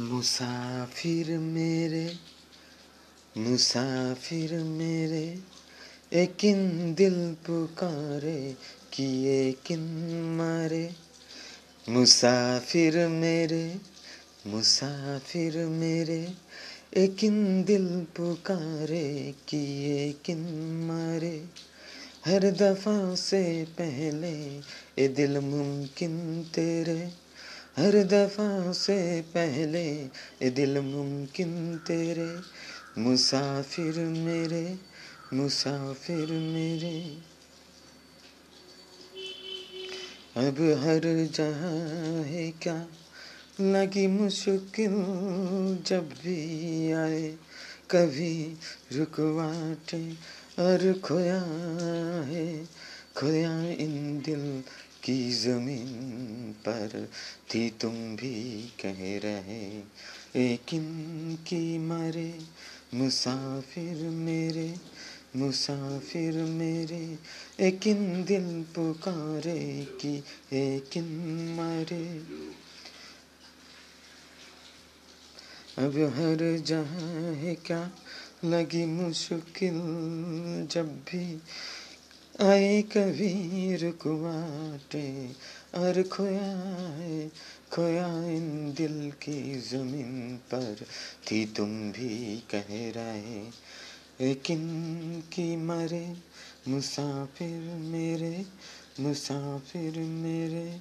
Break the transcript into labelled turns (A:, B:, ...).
A: मुसाफिर मेरे मुसाफिर मेरे, एकिन दिल पुकारे कि एकिन मारे। मुसाफिर मेरे मुसाफिर मेरे, एकिन दिल पुकारे कि एकिन मारे। हर दफ़ा से पहले ये दिल मुमकिन तेरे। हर दफ़ा से पहले, ए दिल मुमकिन तेरे, मुसाफिर मेरे मुसाफिर मेरे। अब हर जहाँ है क्या लगी मुश्किल जब भी आए, कभी रुकवाटे और खोया है, खोया इन दिल की ज़मीन पर थी, तुम भी कह रहे। लेकिन की मरे, मुसाफिर मेरे मुसाफिर मेरे। एकिन दिल पुकारे कि एकिन मरे। अब हर जहाँ है क्या, लगी मुश्किल जब भी आए कबीर कुआटे और खोया खोया इन दिल की ज़मीन पर। थी तुम भी कह रहे लेकिन की मरे मुसाफिर मेरे मुसाफिर मेरे।